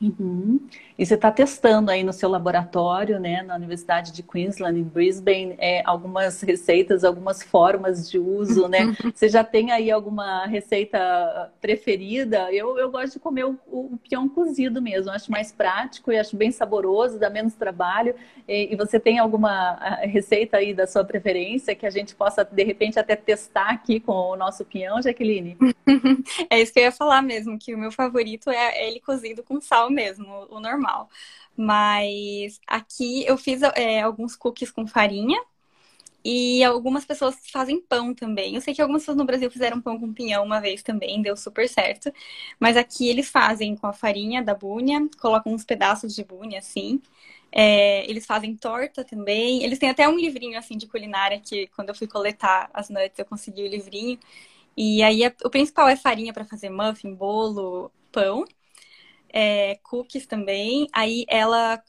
Uhum. E você está testando aí no seu laboratório, né, na Universidade de Queensland, em Brisbane, é, algumas receitas, algumas formas de uso, né? Você já tem aí alguma receita preferida? Eu, eu gosto de comer o, o peão cozido mesmo, acho mais prático e acho bem saboroso, dá menos trabalho. E, e, você tem alguma receita aí da sua preferência que a gente possa, de repente, até testar aqui com o nosso pinhão, Jaqueline? é isso que eu ia falar mesmo, que o meu favorito é ele cozido com sal mesmo, o normal. Mas aqui eu fiz é, alguns cookies com farinha e algumas pessoas fazem pão também. Eu sei que algumas pessoas no Brasil fizeram pão com pinhão uma vez também, deu super certo. Mas aqui eles fazem com a farinha da búnia, colocam uns pedaços de búnia assim. É, eles fazem torta também. Eles têm até um livrinho assim de culinária que quando eu fui coletar as nuts eu consegui o livrinho. E aí o principal é farinha para fazer muffin, bolo, pão é, cookies também. Aí ela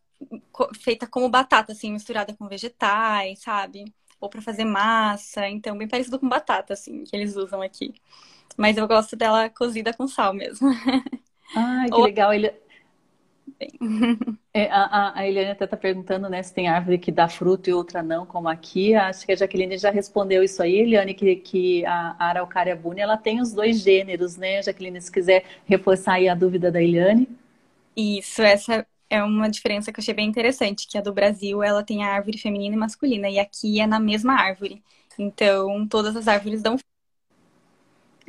feita como batata, assim, misturada com vegetais, sabe? Ou para fazer massa. Então, bem parecido com batata, assim, que eles usam aqui. Mas eu gosto dela cozida com sal mesmo. Ai, que Ou... legal. Ele... É, a, a, Eliane até está perguntando né, se tem árvore que dá fruto e outra não, como aqui. Acho que a Jaqueline já respondeu isso aí, Eliane, que, que a, Araucária buni ela tem os dois gêneros, né, Jaqueline? Se quiser reforçar aí a dúvida da Eliane. Isso, essa é uma diferença que eu achei bem interessante, que a do Brasil ela tem a árvore feminina e masculina, e aqui é na mesma árvore. Então, todas as árvores dão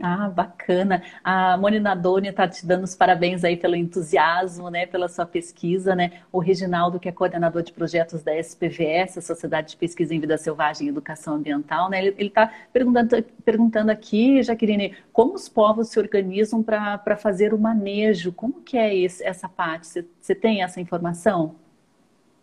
ah, bacana. A Mônica Doni está te dando os parabéns aí pelo entusiasmo, né, pela sua pesquisa, né? O Reginaldo, que é coordenador de projetos da SPVS, Sociedade de Pesquisa em Vida Selvagem e Educação Ambiental, né? Ele está perguntando, perguntando aqui, Jaqueline, como os povos se organizam para fazer o manejo? Como que é esse, essa parte? Você tem essa informação?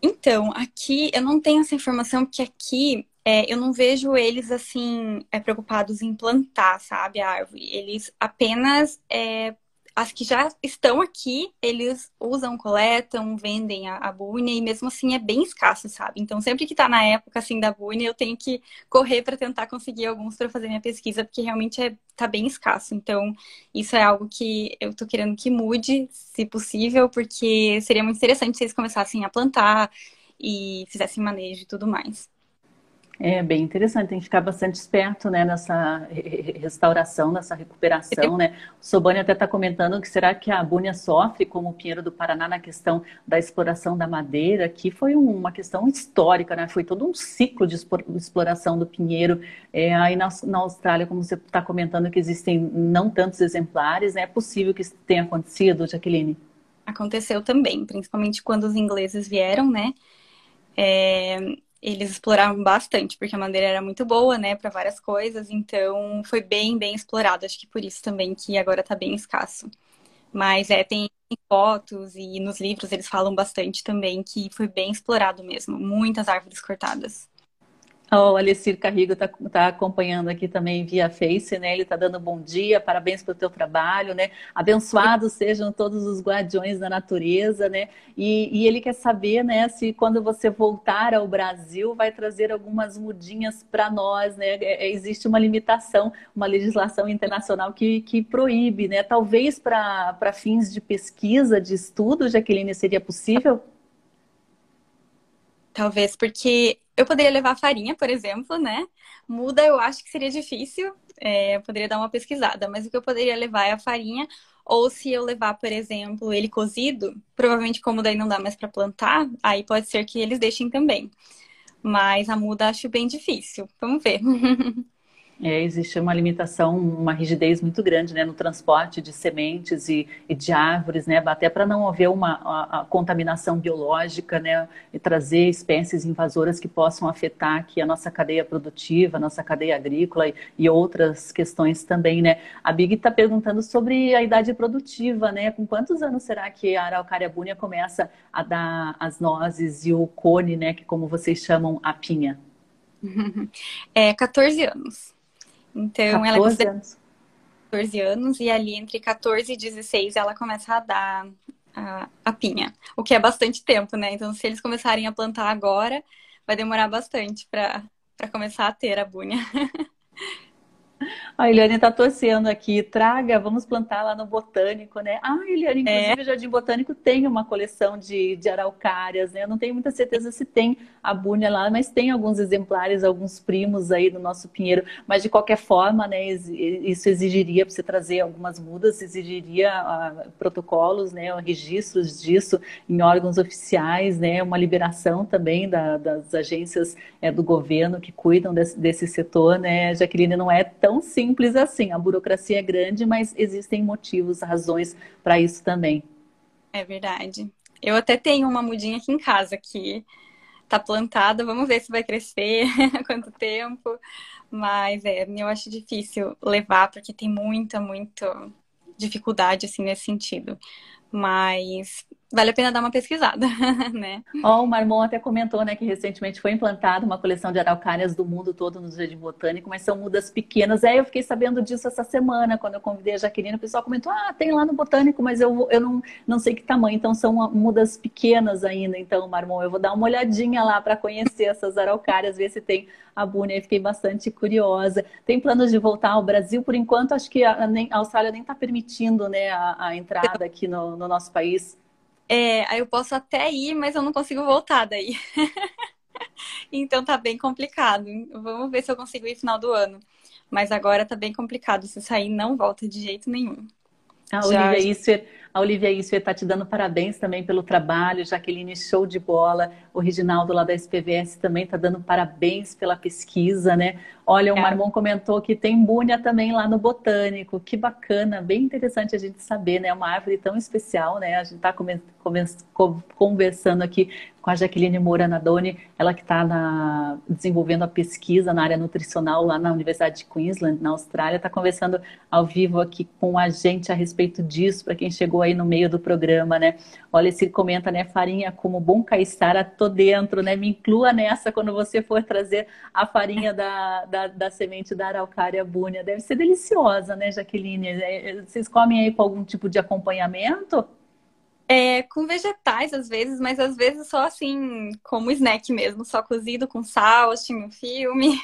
Então, aqui eu não tenho essa informação, porque aqui é, eu não vejo eles assim é, preocupados em plantar, sabe, a árvore. Eles apenas é, as que já estão aqui, eles usam, coletam, vendem a, a e mesmo assim é bem escasso, sabe? Então sempre que tá na época assim da búnia, eu tenho que correr para tentar conseguir alguns para fazer minha pesquisa, porque realmente é, tá bem escasso. Então isso é algo que eu tô querendo que mude, se possível, porque seria muito interessante se eles começassem a plantar e fizessem manejo e tudo mais. É bem interessante, tem que ficar bastante esperto né, nessa restauração, nessa recuperação. Né? O Sobani até está comentando que será que a Búnia sofre, como o Pinheiro do Paraná, na questão da exploração da madeira, que foi uma questão histórica, né? foi todo um ciclo de exploração do Pinheiro. É, aí na, na Austrália, como você está comentando, que existem não tantos exemplares, né? é possível que isso tenha acontecido, Jaqueline? Aconteceu também, principalmente quando os ingleses vieram, né? É, eles exploraram bastante, porque a madeira era muito boa, né, para várias coisas, então foi bem, bem explorado. Acho que por isso também que agora tá bem escasso. Mas é, tem fotos e nos livros eles falam bastante também que foi bem explorado mesmo, muitas árvores cortadas. O Alessir Carrigo está tá acompanhando aqui também via Face, né? Ele está dando bom dia, parabéns pelo teu trabalho, né? Abençoados sejam todos os guardiões da natureza, né? E, e, ele quer saber, né, se quando você voltar ao Brasil vai trazer algumas mudinhas para nós, né? É, é, existe uma limitação, uma legislação internacional que, que proíbe, né? Talvez para fins de pesquisa, de estudo, Jaqueline, seria possível? Talvez porque eu poderia levar farinha, por exemplo, né? Muda eu acho que seria difícil. É, eu poderia dar uma pesquisada, mas o que eu poderia levar é a farinha. Ou se eu levar, por exemplo, ele cozido, provavelmente como daí não dá mais para plantar, aí pode ser que eles deixem também. Mas a muda acho bem difícil. Vamos ver. É, existe uma limitação, uma rigidez muito grande né, no transporte de sementes e, e de árvores, né, até para não haver uma a, a contaminação biológica né, e trazer espécies invasoras que possam afetar aqui a nossa cadeia produtiva, a nossa cadeia agrícola e, e outras questões também. Né. A Big está perguntando sobre a idade produtiva, né, com quantos anos será que a araucária búnia começa a dar as nozes e o cone, né, que como vocês chamam a pinha? É 14 anos. Então, 14 ela é anos. 14 anos e ali entre 14 e 16 ela começa a dar a, a pinha, o que é bastante tempo, né? Então, se eles começarem a plantar agora, vai demorar bastante para começar a ter a bunha. A Eliane está torcendo aqui, traga, vamos plantar lá no Botânico, né? Ah, Eliane, inclusive é. o Jardim Botânico tem uma coleção de, de araucárias, né? Eu não tenho muita certeza se tem a búnia lá, mas tem alguns exemplares, alguns primos aí do nosso pinheiro. Mas de qualquer forma, né, isso exigiria, para você trazer algumas mudas, exigiria uh, protocolos, né, registros disso em órgãos oficiais, né, uma liberação também da, das agências é, do governo que cuidam desse, desse setor, né, Jaqueline, não é tão simples simples assim. A burocracia é grande, mas existem motivos, razões para isso também. É verdade. Eu até tenho uma mudinha aqui em casa que tá plantada. Vamos ver se vai crescer, quanto tempo. Mas é, eu acho difícil levar porque tem muita, muita dificuldade assim nesse sentido. Mas vale a pena dar uma pesquisada, né? Ó, oh, o Marmon até comentou, né, que recentemente foi implantada uma coleção de araucárias do mundo todo no Jardim Botânico, mas são mudas pequenas. Aí eu fiquei sabendo disso essa semana, quando eu convidei a Jaqueline, o pessoal comentou, ah, tem lá no Botânico, mas eu, eu não, não sei que tamanho, então são mudas pequenas ainda. Então, Marmon, eu vou dar uma olhadinha lá para conhecer essas araucárias, ver se tem a Búnia, fiquei bastante curiosa. Tem planos de voltar ao Brasil? Por enquanto, acho que a, a Austrália nem está permitindo né, a, a entrada aqui no, no nosso país. É, aí eu posso até ir, mas eu não consigo voltar daí. então tá bem complicado. Vamos ver se eu consigo ir no final do ano. Mas agora tá bem complicado. Se sair, não volta de jeito nenhum. A Olivia Isfer, a Olivia Isfer tá te dando parabéns também pelo trabalho. Jaqueline, show de bola. O Reginaldo lá da SPVS também tá dando parabéns pela pesquisa, né? Olha, o é. Marmon comentou que tem búnia também lá no Botânico. Que bacana, bem interessante a gente saber, né? Uma árvore tão especial, né? A gente está conversando aqui com a Jaqueline Moura Nadoni, ela que está desenvolvendo a pesquisa na área nutricional lá na Universidade de Queensland, na Austrália, está conversando ao vivo aqui com a gente a respeito disso, para quem chegou aí no meio do programa, né? Olha, se comenta, né? Farinha como bom caiçara, tô dentro, né? Me inclua nessa quando você for trazer a farinha da, da da, semente da araucária búnia. Deve ser deliciosa, né, Jaqueline? É, é, vocês comem aí com algum tipo de acompanhamento? É, com vegetais às vezes, mas às vezes só assim, como snack mesmo, só cozido com sal, assistindo filme.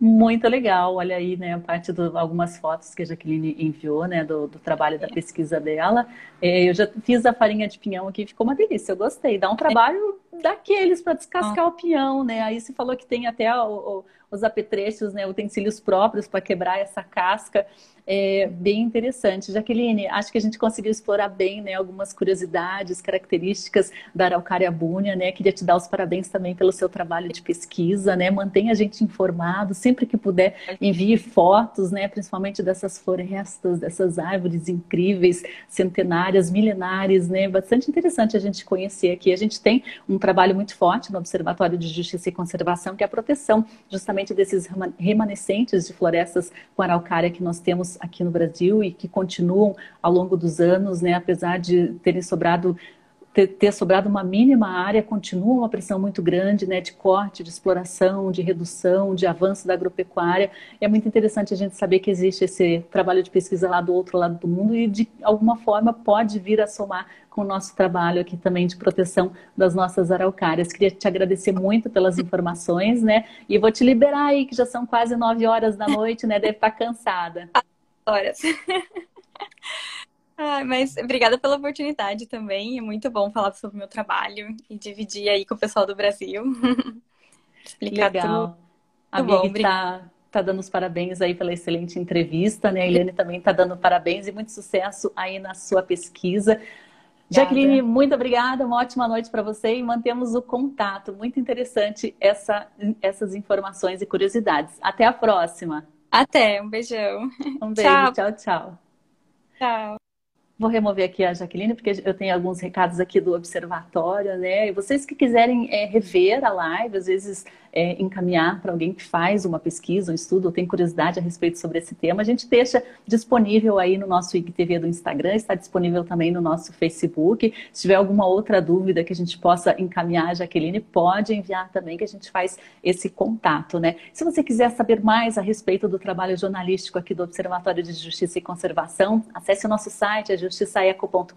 Muito legal, olha aí, né, a parte de algumas fotos que a Jaqueline enviou, né, do, do trabalho da pesquisa dela. É, eu já fiz a farinha de pinhão aqui, ficou uma delícia, eu gostei. Dá um trabalho daqueles para descascar ah. o pinhão, né? Aí você falou que tem até o, o, os apetrechos, né, utensílios próprios para quebrar essa casca é, bem interessante. Jaqueline, acho que a gente conseguiu explorar bem né, algumas curiosidades, características da Araucária búnia, né? Queria te dar os parabéns também pelo seu trabalho de pesquisa, né? Mantenha a gente informado, sempre que puder, envie fotos, né? Principalmente dessas florestas, dessas árvores incríveis, centenárias, milenares, né? Bastante interessante a gente conhecer aqui. A gente tem um trabalho muito forte no Observatório de Justiça e Conservação, que é a proteção justamente desses remanescentes de florestas com araucária que nós temos aqui no Brasil e que continuam ao longo dos anos, né, apesar de terem sobrado ter, ter, sobrado uma mínima área, continua uma pressão muito grande né, de corte, de exploração, de redução, de avanço da agropecuária. É muito interessante a gente saber que existe esse trabalho de pesquisa lá do outro lado do mundo e de alguma forma pode vir a somar com o nosso trabalho aqui também de proteção das nossas araucárias. Queria te agradecer muito pelas informações, né? E vou te liberar aí, que já são quase nove horas da noite, né? Deve estar cansada horas. ah, mas obrigada pela oportunidade também. É muito bom falar sobre o meu trabalho e dividir aí com o pessoal do Brasil. Explicar Legal. tudo. A Big está tá dando os parabéns aí pela excelente entrevista, né? A Eliane também está dando parabéns e muito sucesso aí na sua pesquisa. Jaqueline, muito obrigada, uma ótima noite para você e mantemos o contato. Muito interessante essa, essas informações e curiosidades. Até a próxima. Até, um beijão. Um beijo, tchau, tchau. Tchau. tchau. Vou remover aqui a Jaqueline, porque eu tenho alguns recados aqui do observatório, né? E vocês que quiserem é, rever a live, às vezes é, encaminhar para alguém que faz uma pesquisa, um estudo, ou tem curiosidade a respeito sobre esse tema, a gente deixa disponível aí no nosso IGTV do Instagram, está disponível também no nosso Facebook. Se tiver alguma outra dúvida que a gente possa encaminhar Jaqueline, pode enviar também, que a gente faz esse contato, né? Se você quiser saber mais a respeito do trabalho jornalístico aqui do Observatório de Justiça e Conservação, acesse o nosso site, é justiçaeco.com.br.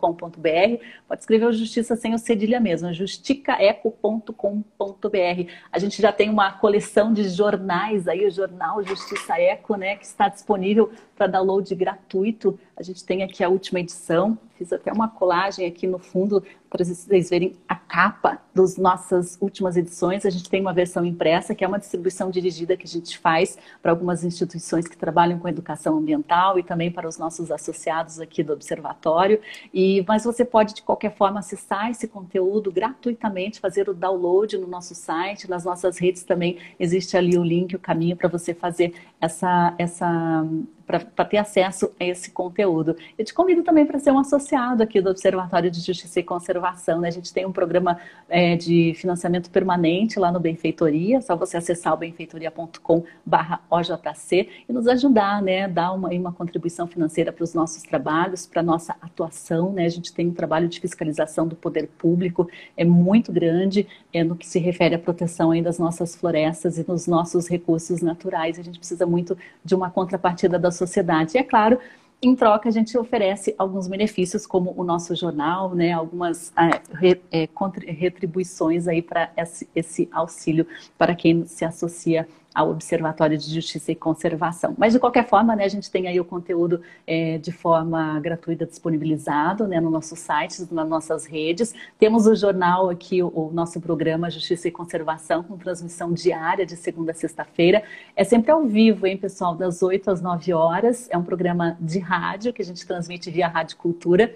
Pode escrever o Justiça sem o cedilha mesmo, justicaeco.com.br. A gente já tem tem uma coleção de jornais aí, o jornal Justiça Eco, né, que está disponível para download gratuito. A gente tem aqui a última edição, fiz até uma colagem aqui no fundo para vocês verem a capa das nossas últimas edições. A gente tem uma versão impressa, que é uma distribuição dirigida que a gente faz para algumas instituições que trabalham com educação ambiental e também para os nossos associados aqui do Observatório. E, mas você pode, de qualquer forma, acessar esse conteúdo gratuitamente, fazer o download no nosso site, nas nossas redes também existe ali o link, o caminho para você fazer essa, essa para ter acesso a esse conteúdo. Eu te convido também para ser um associado aqui do Observatório de Justiça e Conservação. Né? A gente tem um programa é, de financiamento permanente lá no Benfeitoria, é só você acessar o benfeitoria.com/ojc e nos ajudar, né, dar uma, uma contribuição financeira para os nossos trabalhos, para a nossa atuação. Né? A gente tem um trabalho de fiscalização do poder público, é muito grande é, no que se refere à proteção aí das nossas florestas e dos nossos recursos naturais. A gente precisa muito de uma contrapartida da sociedade. E é claro, em troca, a gente oferece alguns benefícios, como o nosso jornal, né, algumas é, re, é, retribuições aí para esse, auxílio para quem se associa ao Observatório de Justiça e Conservação. Mas, de qualquer forma, né, a gente tem aí o conteúdo é, de forma gratuita disponibilizado né, no nosso site, nas nossas redes. Temos o jornal aqui, o, o nosso programa Justiça e Conservação, com transmissão diária de segunda a sexta-feira. É sempre ao vivo, hein, pessoal, das 8 às 9 horas. É um programa de rádio que a gente transmite via Rádio Cultura.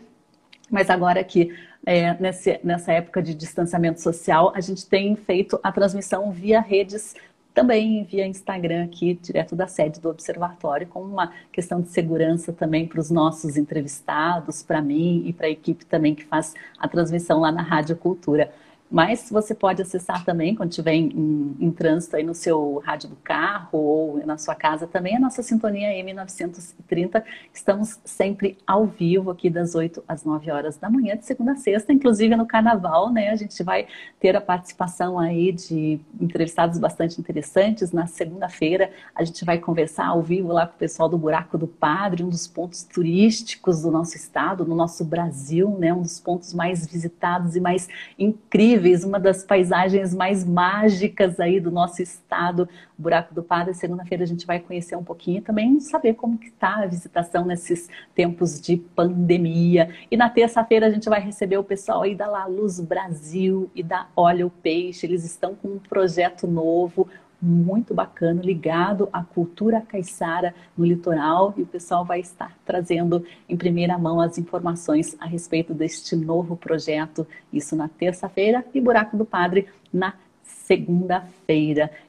Mas agora aqui, é, nesse, nessa época de distanciamento social, a gente tem feito a transmissão via redes também via Instagram aqui, direto da sede do Observatório, com uma questão de segurança também para os nossos entrevistados, para mim e para a equipe também que faz a transmissão lá na Rádio Cultura. Mas você pode acessar também, quando estiver em, em, em, trânsito aí no seu rádio do carro ou na sua casa também, a nossa sintonia M930. Estamos sempre ao vivo aqui das 8 às 9 horas da manhã, de segunda a sexta, inclusive no carnaval, né? A gente vai ter a participação aí de entrevistados bastante interessantes. Na segunda-feira, a gente vai conversar ao vivo lá com o pessoal do Buraco do Padre, um dos pontos turísticos do nosso estado, no nosso Brasil, né? Um dos pontos mais visitados e mais incríveis incríveis, uma das paisagens mais mágicas aí do nosso estado, Buraco do Padre. Segunda-feira a gente vai conhecer um pouquinho e também saber como que está a visitação nesses tempos de pandemia. E na terça-feira a gente vai receber o pessoal aí da La Luz Brasil e da Olha o Peixe. Eles estão com um projeto novo, muito bacana, ligado à cultura caiçara no litoral e o pessoal vai estar trazendo em primeira mão as informações a respeito deste novo projeto, isso na terça-feira e Buraco do Padre na segunda-feira.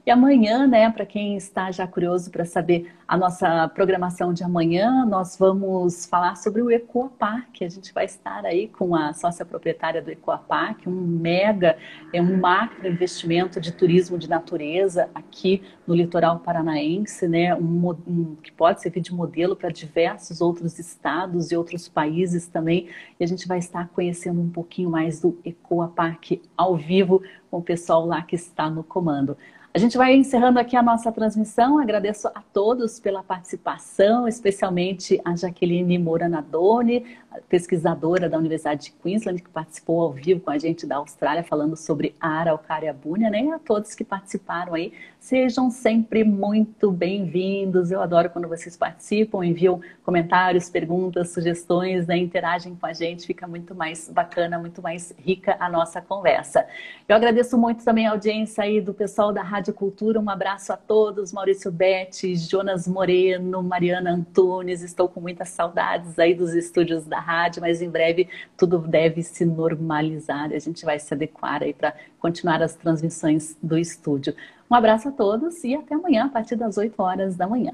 E amanhã, né, para quem está já curioso para saber a nossa programação de amanhã, nós vamos falar sobre o Ecoapark. A gente vai estar aí com a sócia proprietária do Ecoapark, um mega, é um macro investimento de turismo de natureza aqui no litoral paranaense, né, um, um que pode servir de modelo para diversos outros estados e outros países também. E a gente vai estar conhecendo um pouquinho mais do Ecoapark ao vivo com o pessoal lá que está no comando. A gente vai encerrando aqui a nossa transmissão. Agradeço a todos pela participação, especialmente a Jaqueline Moura Nadoni, pesquisadora da Universidade de Queensland, que participou ao vivo com a gente da Austrália, falando sobre a araucária búnia, né? E a todos que participaram aí. Sejam sempre muito bem-vindos. Eu adoro quando vocês participam, enviam comentários, perguntas, sugestões, né? interagem com a gente. Fica muito mais bacana, muito mais rica a nossa conversa. Eu agradeço muito também a audiência aí do pessoal da Rádio Cultura. Um abraço a todos. Maurício Betti, Jonas Moreno, Mariana Antunes. Estou com muitas saudades aí dos estúdios da rádio, mas em breve tudo deve se normalizar. A gente vai se adequar aí para continuar as transmissões do estúdio. Um abraço a todos e até amanhã, a partir das 8 horas da manhã.